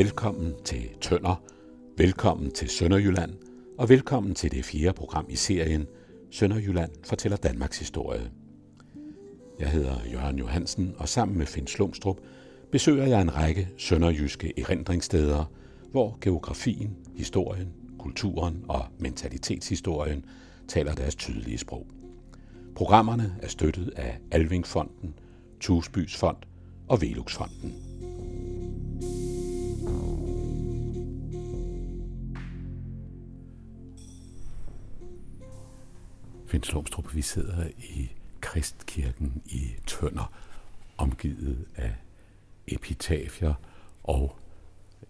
Velkommen til Tønder, velkommen til Sønderjylland, og velkommen til det fjerde program i serien Sønderjylland fortæller Danmarks historie. Jeg hedder Jørgen Johansen, og sammen med Finn Slumstrup besøger jeg en række sønderjyske erindringssteder, hvor geografien, historien, kulturen og mentalitetshistorien taler deres tydelige sprog. Programmerne er støttet af Alvingfonden, Tusbys Fond og Veluxfonden. Finn Slumstrup, vi sidder i Kristkirken i Tønder, omgivet af epitafier og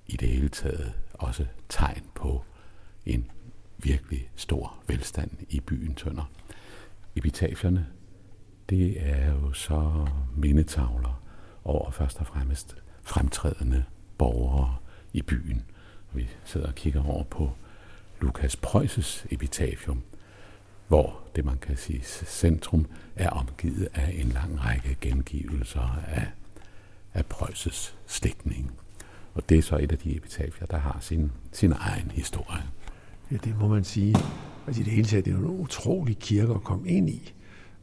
i det hele taget også tegn på en virkelig stor velstand i byen Tønder. Epitafierne, det er jo så mindetavler over først og fremmest fremtrædende borgere i byen. Vi sidder og kigger over på Lukas Preusses epitafium, hvor det man kan sige centrum er omgivet af en lang række gengivelser af, af Preußes slægtning. Og det er så et af de epitafier, der har sin, sin egen historie. Ja, det må man sige. Altså i det hele taget, det er en utrolig kirke at komme ind i.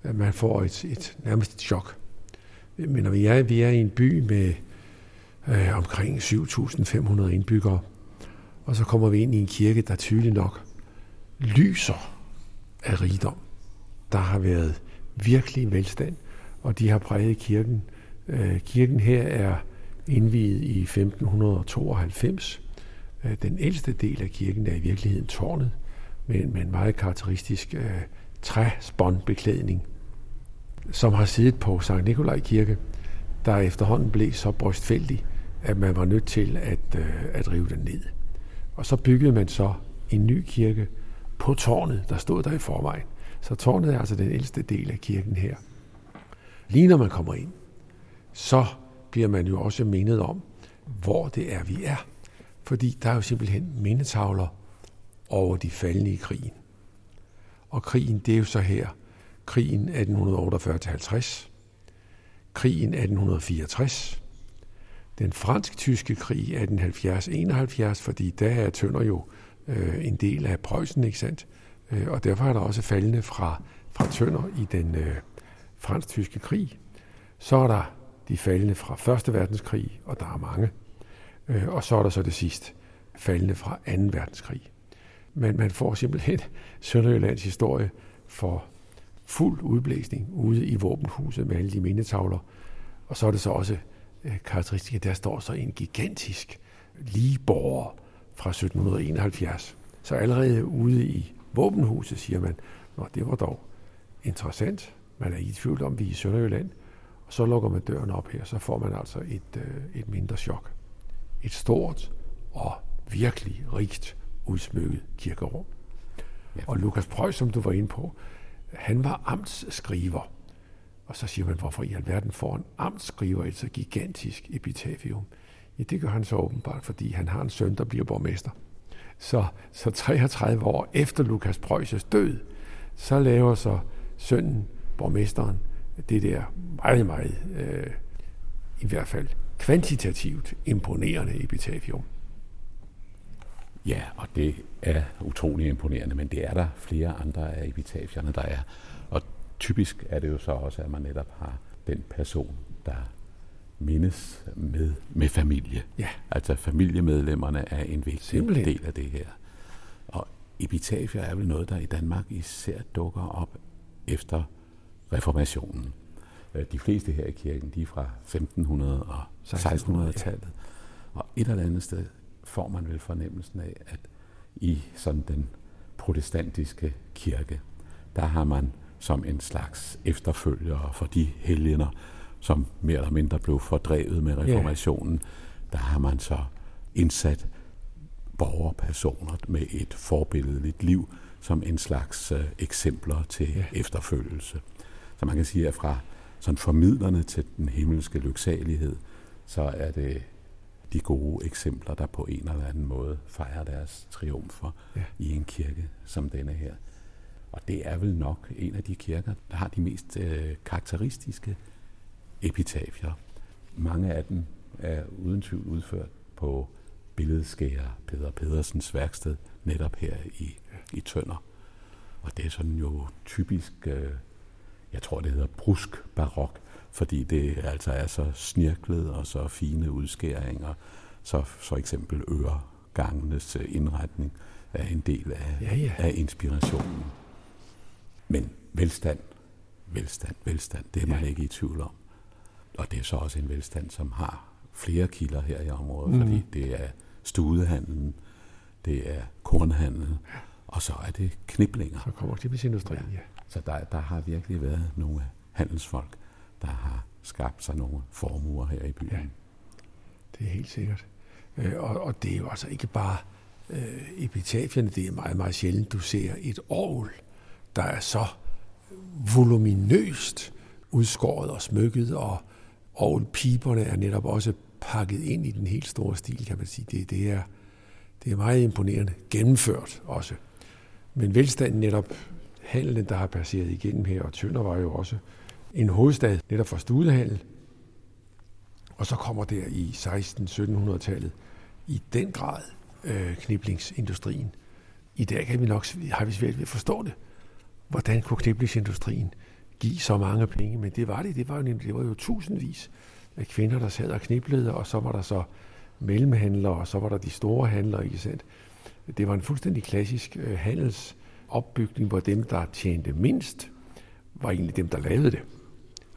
Man får et, et nærmest et chok. Men når vi er, vi er i en by med øh, omkring 7.500 indbyggere, og så kommer vi ind i en kirke, der tydeligt nok lyser af rigdom. Der har været virkelig velstand, og de har præget kirken. Øh, kirken her er indviet i 1592. Øh, den ældste del af kirken er i virkeligheden tårnet, med, med en meget karakteristisk øh, træspåndbeklædning, som har siddet på Sankt Nikolaj Kirke, der efterhånden blev så brystfældig, at man var nødt til at, at rive den ned. Og så byggede man så en ny kirke på tårnet, der stod der i forvejen. Så tårnet er altså den ældste del af kirken her. Lige når man kommer ind, så bliver man jo også mindet om, hvor det er, vi er. Fordi der er jo simpelthen mindetavler over de faldende i krigen. Og krigen, det er jo så her. Krigen 1848-50, krigen 1864, den fransk-tyske krig 1870-71, fordi der er Tønder jo øh, en del af Preussen, ikke sandt? Øh, og derfor er der også faldende fra, fra Tønder i den øh, fransk-tyske krig. Så er der de faldende fra Første verdenskrig, og der er mange. Øh, og så er der så det sidste, faldende fra 2. verdenskrig. Men man får simpelthen Sønderjyllands historie for fuld udblæsning ude i våbenhuset med alle de mindetavler. Og så er det så også øh, karakteristisk, at der står så en gigantisk ligeborger fra 1771. Så allerede ude i våbenhuset siger man, at det var dog interessant. Man er i tvivl om, vi er i Sønderjylland. Og så lukker man døren op her, så får man altså et, øh, et mindre chok. Et stort og virkelig rigt udsmykket kirkerum. Ja. Og Lukas Preuß, som du var inde på, han var amtsskriver. Og så siger man, hvorfor i alverden får en amtsskriver et så gigantisk epitafium? Ja, det gør han så åbenbart, fordi han har en søn, der bliver borgmester. Så, så 33 år efter Lukas Preußes død, så laver så sønnen, borgmesteren, det der meget, meget, øh, i hvert fald kvantitativt imponerende epitafium. Ja, og det er utrolig imponerende, men det er der flere andre af epitafierne, der er. Og typisk er det jo så også, at man netop har den person, der mindes med, med familie. Ja. Altså familiemedlemmerne er en vigtig Simpelthen. del af det her. Og epitafier er vel noget, der i Danmark især dukker op efter reformationen. Øh, de fleste her i kirken, de er fra 1500 og 1600-tallet. Og et eller andet sted får man vel fornemmelsen af, at i sådan den protestantiske kirke, der har man som en slags efterfølger for de helgener, som mere eller mindre blev fordrevet med reformationen, yeah. der har man så indsat borgerpersoner med et forbilledeligt liv som en slags øh, eksempler til yeah. efterfølgelse. Så man kan sige, at fra sådan formidlerne til den himmelske lyksalighed, så er det de gode eksempler, der på en eller anden måde fejrer deres triumfer ja. i en kirke som denne her. Og det er vel nok en af de kirker, der har de mest øh, karakteristiske epitafier. Mange af dem er uden tvivl udført på billedskærer Peder Pedersens værksted netop her i, i Tønder. Og det er sådan jo typisk, øh, jeg tror det hedder brusk barok, fordi det altså er så snirklet og så fine udskæringer, så for eksempel øregangenes øh, indretning er en del af, ja, ja. af inspirationen. Men velstand, velstand, velstand, det er man ja. ikke i tvivl om. Og det er så også en velstand, som har flere kilder her i området, mm. fordi det er studehandlen, det er kornhandlen, og så er det kniblinger. Så kommer kniblingsindustrien, ja. ja. Så der, der har virkelig været nogle handelsfolk, der har skabt sig nogle formuer her i byen. Ja, det er helt sikkert. Øh, og, og det er jo altså ikke bare øh, epitafierne, det er meget, meget sjældent, du ser et orgel, der er så voluminøst udskåret og smykket, og orgelpiberne er netop også pakket ind i den helt store stil, kan man sige. Det, det, er, det er meget imponerende. Gennemført også. Men velstanden netop, handelen, der har passeret igennem her, og Tønder var jo også en hovedstad netop for studehandel. Og så kommer der i 16-1700-tallet i den grad øh, kniblingsindustrien. I dag kan vi nok, har vi svært ved at forstå det. Hvordan kunne kniblingsindustrien give så mange penge? Men det var det. Det var jo, det var jo tusindvis af kvinder, der sad og kniblede, og så var der så mellemhandlere, og så var der de store handlere, ikke sandt? Det var en fuldstændig klassisk øh, handelsopbygning, hvor dem, der tjente mindst, var egentlig dem, der lavede det.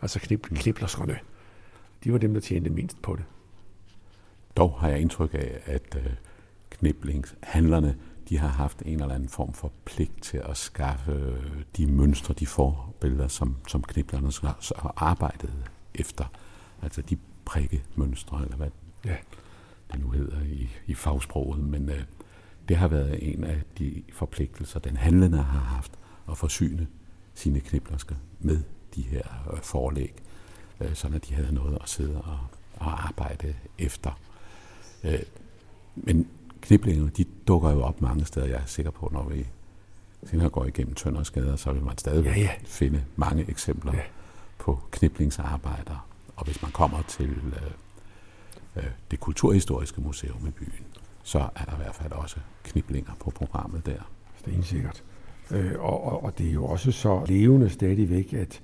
Altså knip, kniblerskerne. De var dem, der tjente mindst på det. Dog har jeg indtryk af, at øh, kniblingshandlerne, de har haft en eller anden form for pligt til at skaffe øh, de mønstre, de forbilleder, som, som kniblerne har arbejdet efter. Altså de prikkemønstre, eller hvad ja. det nu hedder i, i fagsproget. Men øh, det har været en af de forpligtelser, den handlende har haft at forsyne sine kniblersker med de her øh, forlæg, øh, sådan at de havde noget at sidde og, og arbejde efter. Øh, men kniblingerne, de dukker jo op mange steder, jeg er sikker på, når vi senere går igennem Tøndersgader, så vil man stadig ja, ja. finde mange eksempler ja. på kniblingsarbejder. Og hvis man kommer til øh, øh, det kulturhistoriske museum i byen, så er der i hvert fald også kniblinger på programmet der. Stensikkert. Øh, og, og, og det er jo også så levende stadigvæk, at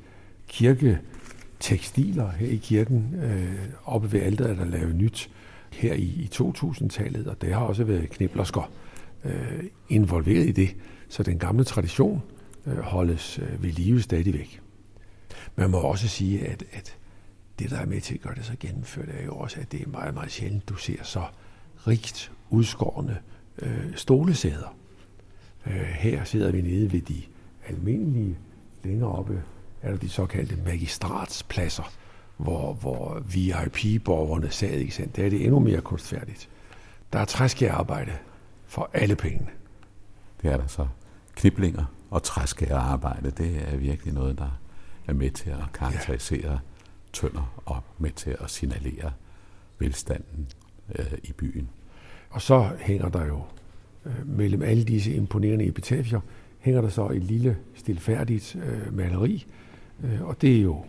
kirketekstiler her i kirken, øh, oppe ved alderet, der lavet nyt her i, i 2000-tallet, og der har også været kniblersker øh, involveret i det, så den gamle tradition øh, holdes øh, ved live stadigvæk. Man må også sige, at, at det, der er med til at gøre det så gennemført, er jo også, at det er meget, meget sjældent, du ser så rigt udskårende øh, stolesæder. Øh, her sidder vi nede ved de almindelige, længere oppe er der de såkaldte magistratspladser, hvor, hvor VIP-borgerne sad, ikke sandt? Der er det endnu mere kunstfærdigt. Der er træskærarbejde for alle pengene. Det er der så. Kniblinger og træskærarbejde, det er virkelig noget, der er med til at karakterisere ja. tønder og med til at signalere velstanden øh, i byen. Og så hænger der jo øh, mellem alle disse imponerende epitafier, hænger der så et lille stilfærdigt øh, maleri, øh, og det er jo,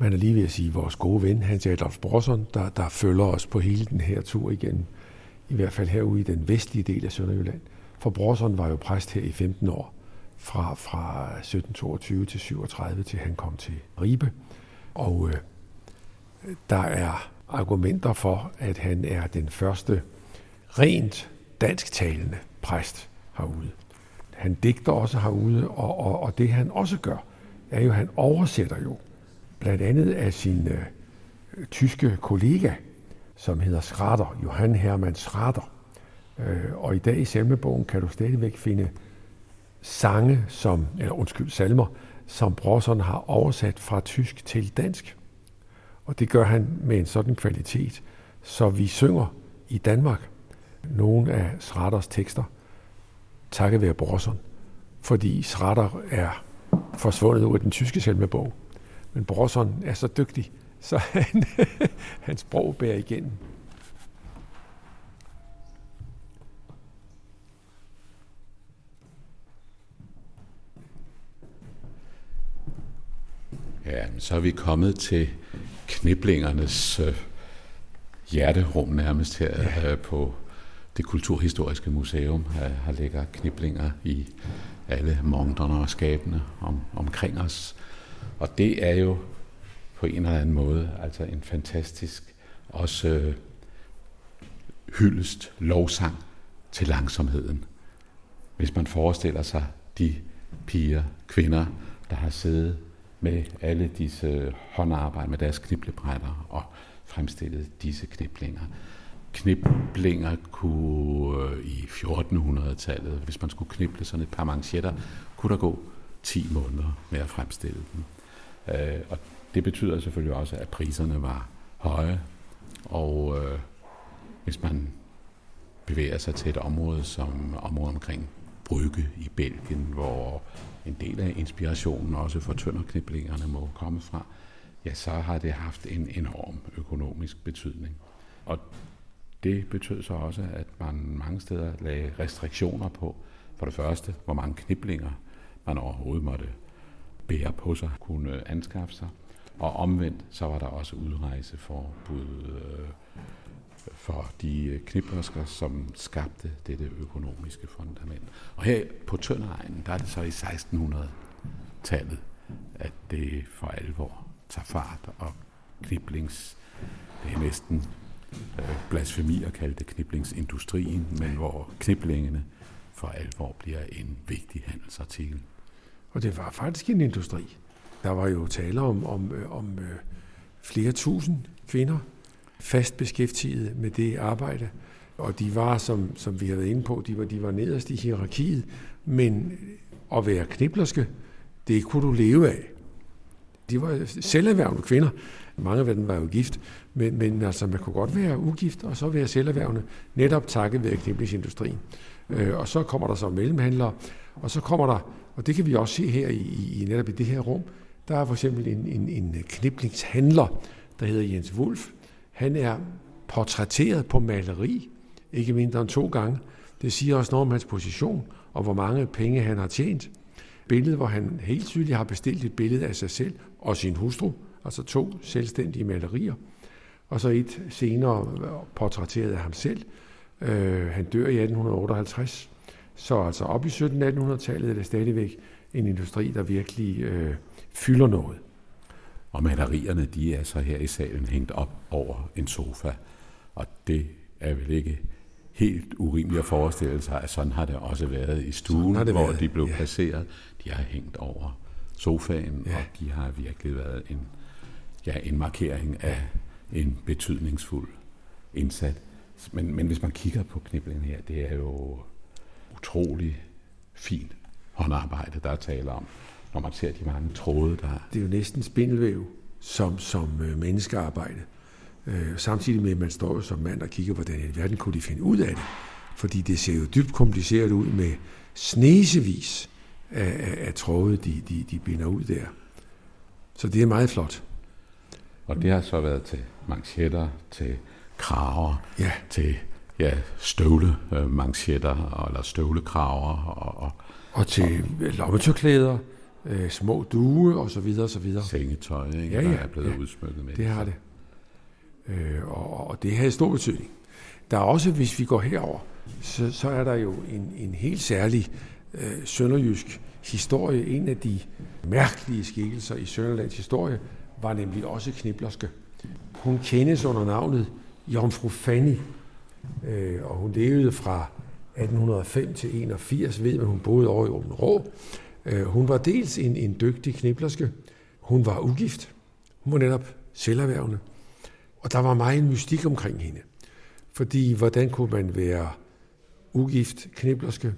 man er lige ved at sige, vores gode ven, Hans Adolf Brosson, der, der følger os på hele den her tur igen, i hvert fald herude i den vestlige del af Sønderjylland. For Brosson var jo præst her i 15 år, fra, fra 1722 til 37, til han kom til Ribe. Og øh, der er argumenter for, at han er den første rent dansktalende præst herude. Han digter også herude, og, og, og det han også gør, er jo, at han oversætter jo blandt andet af sin øh, tyske kollega, som hedder Schrader, Johann Hermann Schrader. Øh, og i dag i salmebogen kan du stadigvæk finde sange, som, eller undskyld, salmer, som Brosson har oversat fra tysk til dansk. Og det gør han med en sådan kvalitet, så vi synger i Danmark nogle af Schraders tekster, takket være Brosson, fordi Schrader er forsvundet ud af den tyske salmebog. Men Brosson er så dygtig, så han, hans sprog bærer igennem. Ja, så er vi kommet til kniblingernes øh, hjerterum nærmest her ja. øh, på det kulturhistoriske museum har, har lægger kniblinger i alle monterne og skabene om, omkring os. Og det er jo på en eller anden måde altså en fantastisk også øh, hyldest lovsang til langsomheden. Hvis man forestiller sig de piger, kvinder, der har siddet med alle disse øh, håndarbejde med deres kniblebrætter og fremstillet disse kniblinger. Kniblinger kunne øh, i 1400-tallet, hvis man skulle knible sådan et par manchetter, kunne der gå 10 måneder med at fremstille dem. Øh, og det betyder selvfølgelig også, at priserne var høje, og øh, hvis man bevæger sig til et område som området omkring Brygge i Belgien, hvor en del af inspirationen også for tønderkniblingerne må komme fra, ja, så har det haft en enorm økonomisk betydning. Og det betød så også, at man mange steder lagde restriktioner på, for det første, hvor mange kniblinger man overhovedet måtte bære på sig, kunne anskaffe sig. Og omvendt, så var der også udrejseforbud øh, for de øh, kniplersker, som skabte dette økonomiske fundament. Og her på Tønderegnen, der er det så i 1600-tallet, at det for alvor tager fart, og kniblings, det er næsten øh, blasfemi at kalde det kniblingsindustrien, men hvor kniblingene for alvor bliver en vigtig handelsartikel. Og det var faktisk en industri. Der var jo tale om, om, øh, om øh, flere tusind kvinder, fast beskæftiget med det arbejde. Og de var, som, som vi har været inde på, de var, de var nederst i hierarkiet. Men at være kniblerske, det kunne du leve af. De var selverhvervende kvinder. Mange af dem var jo gift, men, men altså, man kunne godt være ugift og så være selverhvervende, netop takket ved kniblingsindustrien. Øh, og så kommer der så mellemhandlere, og så kommer der, og det kan vi også se her i, i netop i det her rum, der er for eksempel en, en, en kniblingshandler, der hedder Jens Wolf. Han er portrætteret på maleri, ikke mindre end to gange. Det siger også noget om hans position, og hvor mange penge han har tjent. Billedet, hvor han helt tydeligt har bestilt et billede af sig selv og sin hustru, altså to selvstændige malerier. Og så et senere portrætteret af ham selv. Øh, han dør i 1858. Så altså op i 1700-1800-tallet er det stadigvæk en industri, der virkelig øh, fylder noget. Og malerierne, de er så her i salen hængt op over en sofa. Og det er vel ikke helt urimeligt at forestille sig, at sådan har det også været i stuen, hvor været. de blev ja. placeret. De har hængt over sofaen, ja. og de har virkelig været en, ja, en markering af en betydningsfuld indsat. Men, men hvis man kigger på kniblingen her, det er jo utrolig fint håndarbejde, der er tale om når man ser de mange tråde, der Det er jo næsten spindelvæv som, som øh, menneskearbejde. Øh, samtidig med, at man står jo som mand og kigger, hvordan i verden kunne de finde ud af det. Fordi det ser jo dybt kompliceret ud med snesevis af, af, af tråde, de, de, de binder ud der. Så det er meget flot. Og det har så været til manchetter, til kraver, ja. til ja, støvle øh, eller støvlekraver. Og, og, og til lommetørklæder, øh, små due og så videre og så videre. Sengetøj, ikke? Ja, ja, der er blevet ja, udsmykket med. det har det. Øh, og, og det har stor betydning. Der er også, hvis vi går herover, så, så er der jo en, en helt særlig øh, sønderjysk historie. En af de mærkelige skikkelser i Sønderlands historie var nemlig også kniblerske. Hun kendes under navnet Jomfru Fanny, øh, Øh, og hun levede fra 1805 til 81, ved man, hun boede over i Åben Rå, Øh, hun var dels en, en dygtig kniblerske. Hun var ugift. Hun var netop selverhvervende. Og der var meget mystik omkring hende. Fordi hvordan kunne man være ugift kniblerske,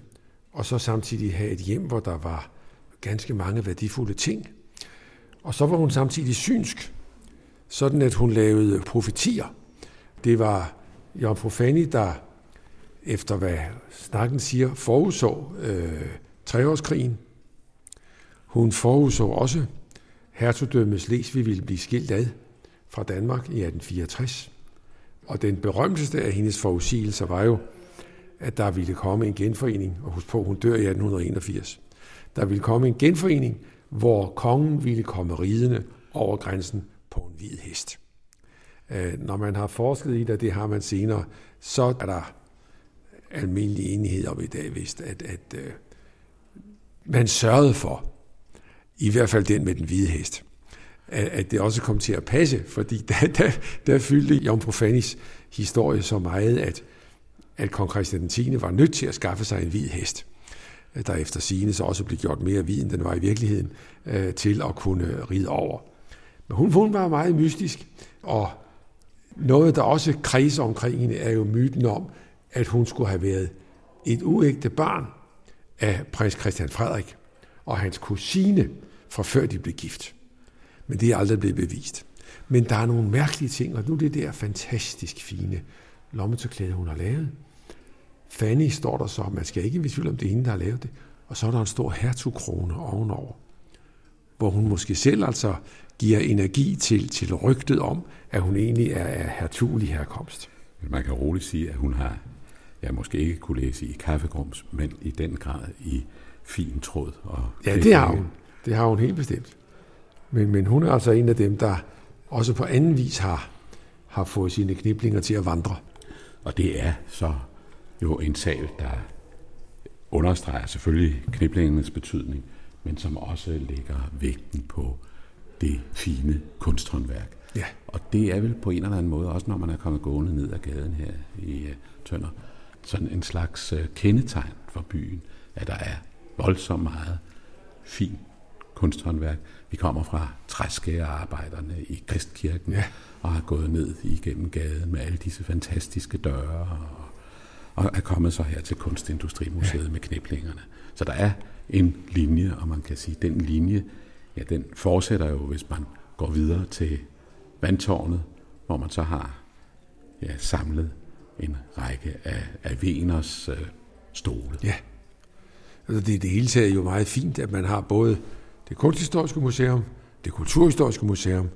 og så samtidig have et hjem, hvor der var ganske mange værdifulde ting. Og så var hun samtidig synsk, sådan at hun lavede profetier. Det var Jomfru Fanny, der efter hvad snakken siger, forudså øh, treårskrigen hun forudså også, hertugdømmet Slesvig ville blive skilt ad fra Danmark i 1864. Og den berømteste af hendes forudsigelser var jo, at der ville komme en genforening, og husk på, hun dør i 1881. Der ville komme en genforening, hvor kongen ville komme ridende over grænsen på en hvid hest. Øh, når man har forsket i det, det har man senere, så er der almindelig enighed om i dag, vist, at, at uh, man sørgede for, i hvert fald den med den hvide hest, at, at det også kom til at passe, fordi der, der, der fyldte Jomfru Fannys historie så meget, at, at kong Christian 10. var nødt til at skaffe sig en hvid hest der efter sigende så også blev gjort mere hvid, end den var i virkeligheden, øh, til at kunne ride over. Men hun, hun var meget mystisk, og noget, der også kredser omkring hende, er jo myten om, at hun skulle have været et uægte barn af prins Christian Frederik og hans kusine, fra før de blev gift. Men det er aldrig blevet bevist. Men der er nogle mærkelige ting, og nu er det der fantastisk fine lommetørklæde, hun har lavet. Fanny står der så, man skal ikke vide tvivl om det er hende, der har lavet det. Og så er der en stor hertugkrone ovenover, hvor hun måske selv altså giver energi til, til rygtet om, at hun egentlig er af hertugelig herkomst. Man kan roligt sige, at hun har, jeg måske ikke kunne læse i kaffegrums, men i den grad i fin tråd. Og ja, det har hun. Det har hun helt bestemt. Men, men hun er altså en af dem, der også på anden vis har, har fået sine kniblinger til at vandre. Og det er så jo en sag, der understreger selvfølgelig kniblingernes betydning, men som også lægger vægten på det fine kunsthåndværk. Ja. Og det er vel på en eller anden måde, også når man er kommet gående ned ad gaden her i uh, Tønder, sådan en slags uh, kendetegn for byen, at der er voldsomt meget fin kunsthåndværk. Vi kommer fra træskærearbejderne i Kristkirken ja. og har gået ned igennem gaden med alle disse fantastiske døre og og er kommet så her til Kunstindustrimuseet ja. med kniblingerne. Så der er en linje, og man kan sige, at den linje, ja, den fortsætter jo, hvis man går videre til vandtårnet, hvor man så har ja, samlet en række af, af Veners øh, stole. Ja, altså det, det hele taget er jo meget fint, at man har både det kunsthistoriske museum, det kulturhistoriske museum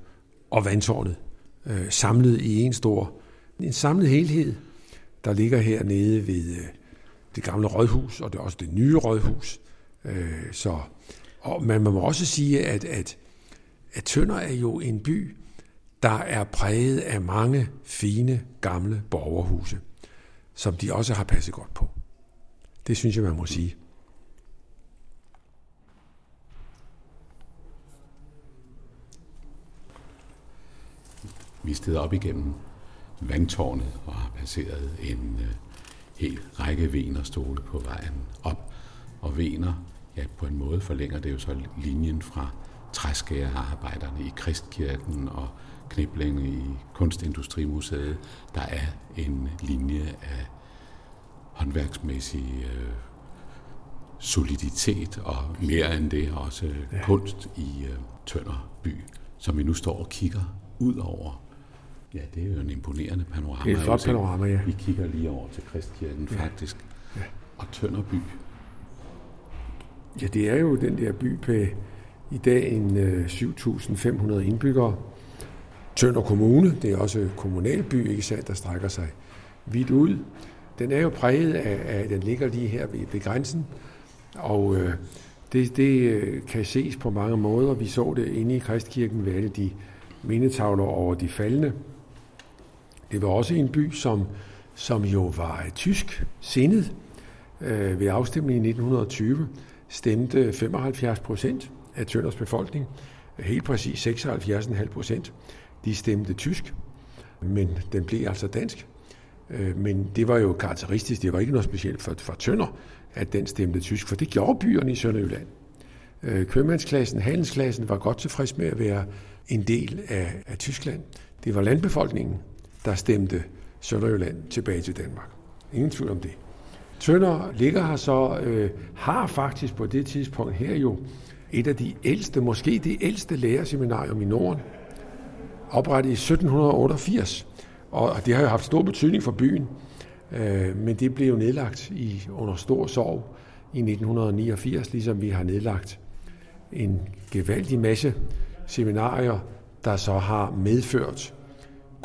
og vandtårnet øh, samlet i en stor, en samlet helhed, der ligger hernede ved øh, det gamle rådhus, og det er også det nye rådhus. Øh, så, og man må også sige, at, at, at Tønder er jo en by, der er præget af mange fine, gamle borgerhuse, som de også har passet godt på. Det synes jeg, man må sige. Vi steder op igennem vandtårnet og har passeret en øh, hel række venerstole på vejen op. Og vener, ja, på en måde forlænger det jo så linjen fra træskærearbejderne i Kristkirken og Knibling i Kunstindustrimuseet. Der er en linje af håndværksmæssig øh, soliditet og mere end det også ja. kunst i øh, Tønder by, som vi nu står og kigger ud over Ja, det er jo en imponerende panorama. Det er et flot panorama, ja. Vi kigger lige over til Kristkirken ja. faktisk. Ja. Og Tønderby. Ja, det er jo den der by på i dag en 7.500 øh, indbyggere. Tønder Kommune, det er også kommunalby, ikke sandt, der strækker sig vidt ud. Den er jo præget af, at den ligger lige her ved, ved grænsen, og øh, det, det øh, kan ses på mange måder. Vi så det inde i Kristkirken ved alle de mindetavler over de faldende, det var også en by, som, som jo var tysk sindet. Øh, ved afstemningen i 1920 stemte 75 procent af Tønders befolkning, helt præcis 76,5 procent, de stemte tysk, men den blev altså dansk. Øh, men det var jo karakteristisk, det var ikke noget specielt for, for Tønder, at den stemte tysk, for det gjorde byerne i Sønderjylland. Øh, købmandsklassen, handelsklassen var godt tilfreds med at være en del af, af Tyskland. Det var landbefolkningen, der stemte Sønderjylland tilbage til Danmark. Ingen tvivl om det. Tønder ligger her så, øh, har faktisk på det tidspunkt her jo et af de ældste, måske det ældste lærerseminarium i Norden, oprettet i 1788. Og det har jo haft stor betydning for byen, øh, men det blev jo nedlagt i, under stor sorg i 1989, ligesom vi har nedlagt en gevaldig masse seminarier, der så har medført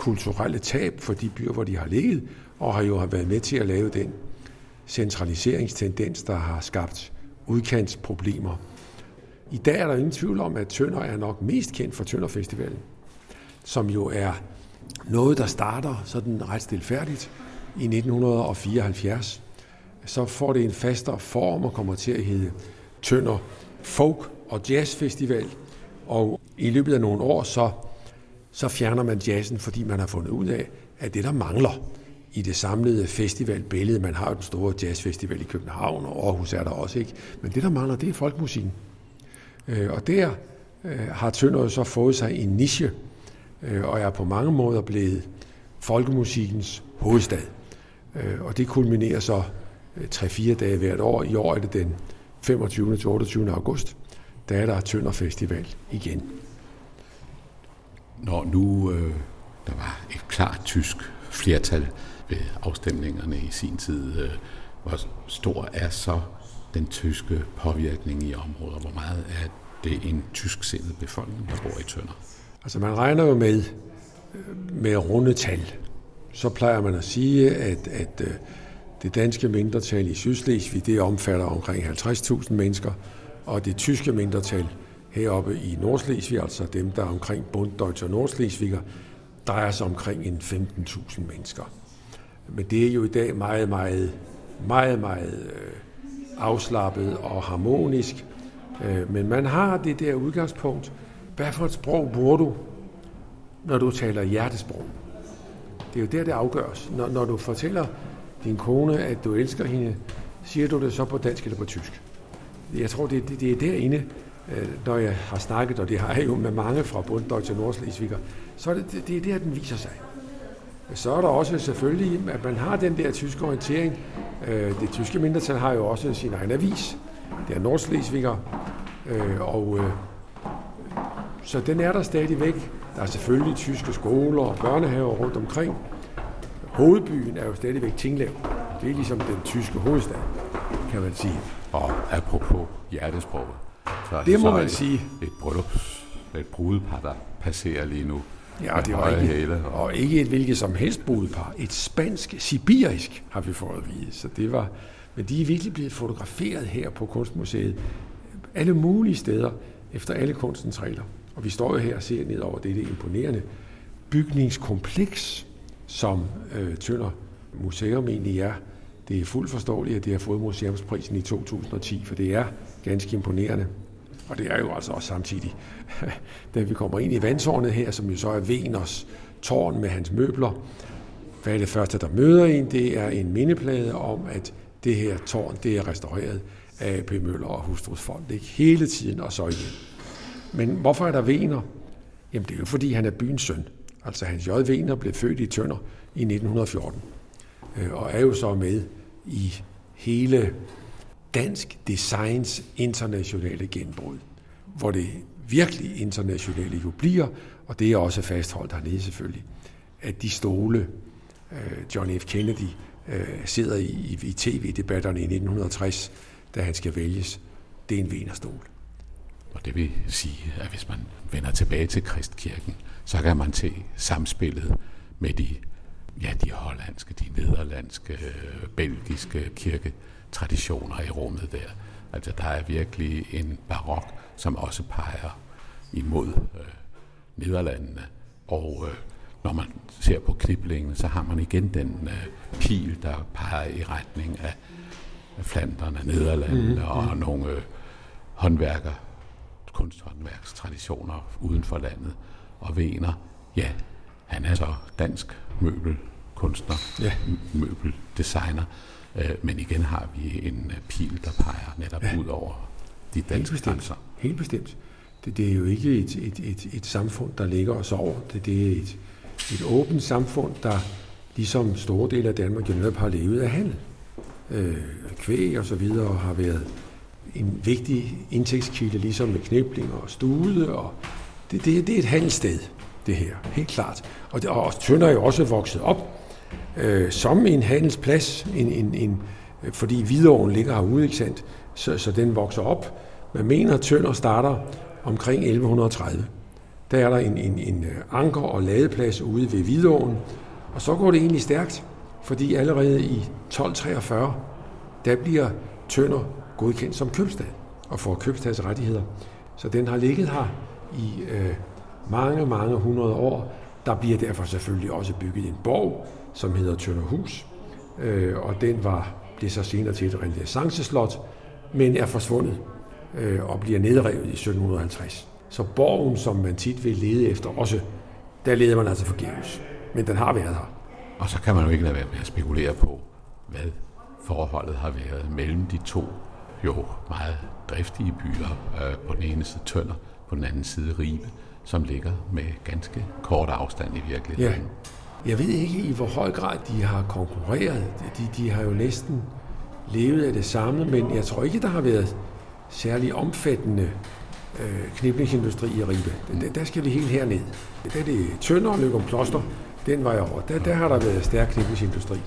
kulturelle tab for de byer, hvor de har ligget, og har jo været med til at lave den centraliseringstendens, der har skabt udkantsproblemer. I dag er der ingen tvivl om, at Tønder er nok mest kendt for Tønderfestivalen, som jo er noget, der starter sådan ret stilfærdigt i 1974, så får det en fastere form og kommer til at hedde Tønder Folk og Jazz Festival. Og i løbet af nogle år, så, så fjerner man jazzen, fordi man har fundet ud af, at det, der mangler i det samlede festivalbillede, man har jo den store jazzfestival i København, og Aarhus er der også, ikke? Men det, der mangler, det er folkmusikken. Øh, og der øh, har Tønder så fået sig en niche, øh, og er på mange måder blevet folkemusikkens hovedstad. Og det kulminerer så 3-4 dage hvert år. I år er det den 25. til 28. august, der er der Tønder Festival igen. Når nu øh, der var et klart tysk flertal ved afstemningerne i sin tid, øh, hvor stor er så den tyske påvirkning i området? Hvor meget er det en tysksindet befolkning, der bor i Tønder? Altså man regner jo med, øh, med runde tal. Så plejer man at sige, at, at øh, det danske mindretal i Sydslesvig, det omfatter omkring 50.000 mennesker, og det tyske mindretal heroppe i Nordslesvig, altså dem, der er omkring Bunddeutsche og Nordslesviger, drejer sig omkring en 15.000 mennesker. Men det er jo i dag meget, meget, meget, meget øh, afslappet og harmonisk. Øh, men man har det der udgangspunkt. Hvad for et sprog bruger du, når du taler hjertesprog? Det er jo der, det afgøres. Når, når du fortæller din kone, at du elsker hende, siger du det så på dansk eller på tysk? Jeg tror, det, det, det er derinde, Øh, når jeg har snakket, og det har jeg jo med mange fra Bunddøj til Nordslesviger, så er det, det, er der, den viser sig. Så er der også selvfølgelig, at man har den der tyske orientering. Øh, det tyske mindretal har jo også sin egen avis. Det er Nordslesviger. Øh, og så den er der stadigvæk. Der er selvfølgelig tyske skoler og børnehaver rundt omkring hovedbyen er jo stadigvæk Tinglev. Det er ligesom den tyske hovedstad, kan man sige. Og apropos hjertesproget, så er det, det må så man et, sige. Et bryllups, et brudepar, der passerer lige nu. Ja, det var ikke, hæle, og... ikke et hvilket som helst brudepar. Et spansk, sibirisk har vi fået at vide. Så det var, men de er virkelig blevet fotograferet her på Kunstmuseet. Alle mulige steder, efter alle kunstens regler. Og vi står jo her og ser ned over dette imponerende bygningskompleks, som øh, Tønder Museum egentlig er. Det er fuldt forståeligt, at det har fået museumsprisen i 2010, for det er ganske imponerende. Og det er jo altså også samtidig, da vi kommer ind i vandtårnet her, som jo så er Veners tårn med hans møbler. Hvad er det første, der møder en? Det er en mindeplade om, at det her tårn, det er restaureret af A.P. Møller og Hustrus Fond. Ikke hele tiden og så igen. Men hvorfor er der Vener? Jamen det er jo fordi, han er byens søn. Altså Hans J. Vener blev født i Tønder i 1914, øh, og er jo så med i hele dansk designs internationale genbrud, hvor det virkelig internationale jo bliver, og det er også fastholdt hernede selvfølgelig, at de stole, øh, John F. Kennedy øh, sidder i, i tv-debatterne i 1960, da han skal vælges, det er en venerstol. Og det vil sige, at hvis man vender tilbage til Kristkirken, så kan man se samspillet med de, ja, de hollandske, de nederlandske, belgiske kirketraditioner i rummet der. Altså der er virkelig en barok, som også peger imod øh, Nederlandene. Og øh, når man ser på kniblingen, så har man igen den øh, pil, der peger i retning af Flanderne, Nederlandene mm, og mm. nogle øh, håndværker, kunsthåndværkstraditioner uden for landet og Vener, ja, han er så dansk møbelkunstner, ja. møbeldesigner, øh, men igen har vi en pil, der peger netop ja. ud over de danske Helt bestemt. grænser. Helt bestemt. Det, det er jo ikke et, et, et, et samfund, der ligger os over. Det, det er et, et åbent samfund, der ligesom store dele af Danmark jo netop har levet af handel. Øh, kvæg og så videre har været en vigtig indtægtskilde, ligesom med knibling og stude og det, det, det er et handelssted, det her, helt klart. Og, det, og Tønder er jo også vokset op øh, som en handelsplads, en, en, en, fordi Hvidovren ligger herude, ikke sandt? Så, så den vokser op. Man mener, at Tønder starter omkring 1130. Der er der en, en, en øh, anker- og ladeplads ude ved Hvidovren, og så går det egentlig stærkt, fordi allerede i 1243, der bliver Tønder godkendt som købstad og får købstadsrettigheder. Så den har ligget her i øh, mange, mange hundrede år. Der bliver derfor selvfølgelig også bygget en borg, som hedder Tønderhus, øh, og den var det så senere til et renaissanceslot, men er forsvundet øh, og bliver nedrevet i 1750. Så borgen, som man tit vil lede efter også, der leder man altså forgæves. Men den har været her. Og så kan man jo ikke lade være med at spekulere på, hvad forholdet har været mellem de to jo meget driftige byer. Øh, på den ene side Tønder, på den anden side Ribe, som ligger med ganske kort afstand i virkeligheden. Ja. Jeg ved ikke i hvor høj grad de har konkurreret. De, de har jo næsten levet af det samme, men jeg tror ikke, der har været særlig omfattende øh, kniblingsindustri i Ribe. Der, der skal vi helt herned. Der er det Tønder og Løgum Kloster, den var jeg over. Der, der har der været stærk kniblingsindustri.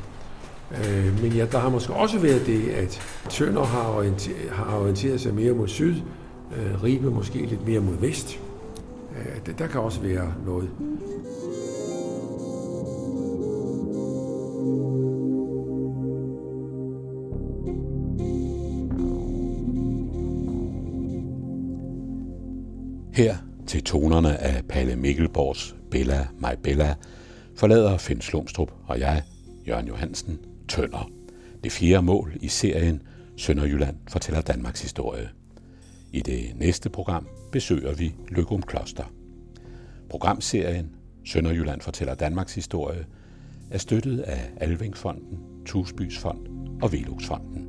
Øh, men ja, der har måske også været det, at Tønder har orienteret, har orienteret sig mere mod syd, øh, Ribe måske lidt mere mod vest. Øh, der, der kan også være noget. Her til tonerne af Palle Mikkelborgs Bella My Bella forlader Finn Slumstrup og jeg, Jørgen Johansen, Tønder. Det fjerde mål i serien Sønderjylland fortæller Danmarks historie. I det næste program besøger vi Løgum Kloster. Programserien Sønderjylland fortæller Danmarks historie er støttet af Alvingfonden, Tusbys Fond og Veluxfonden.